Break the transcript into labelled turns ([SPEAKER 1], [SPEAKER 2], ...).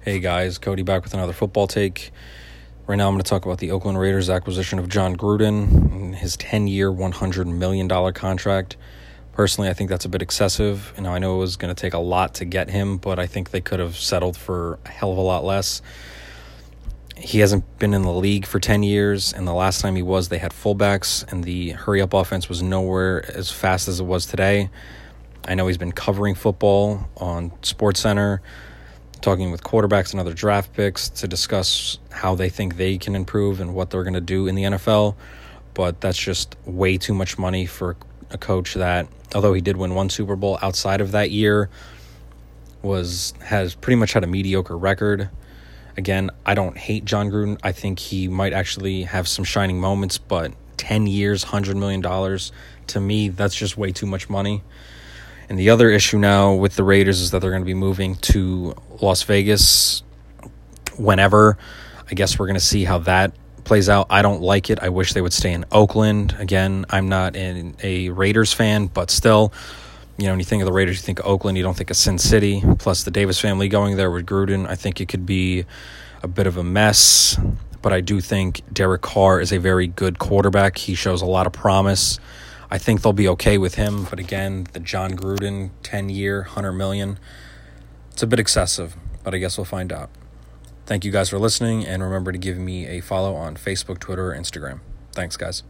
[SPEAKER 1] Hey guys, Cody back with another football take. Right now, I'm going to talk about the Oakland Raiders acquisition of Jon Gruden and his 10 year, $100 million contract. Personally, I think that's a bit excessive. You know, I know it was going to take a lot to get him, but I think they could have settled for a hell of a lot less. He hasn't been in the league for 10 years, and the last time he was, they had fullbacks, and the hurry up offense was nowhere as fast as it was today. I know he's been covering football on Sports Center talking with quarterbacks and other draft picks to discuss how they think they can improve and what they're going to do in the NFL. But that's just way too much money for a coach that, although he did win one Super Bowl outside of that year, was has pretty much had a mediocre record. Again, I don't hate Jon Gruden. I think he might actually have some shining moments, but 10 years, $100 million, to me, that's just way too much money. And the other issue now with the Raiders is that they're going to be moving to Las Vegas whenever. I guess we're going to see how that plays out. I don't like it. I wish they would stay in Oakland. Again, I'm not in a Raiders fan, but still, you know, when you think of the Raiders, you think of Oakland, you don't think of Sin City. Plus, the Davis family going there with Gruden, I think it could be a bit of a mess. But I do think Derek Carr is a very good quarterback. He shows a lot of promise. I think they'll be okay with him. But again, the Jon Gruden 10 year, 100 million, it's a bit excessive, but I guess we'll find out. Thank you guys for listening, and remember to give me a follow on Facebook, Twitter, Instagram. Thanks, guys.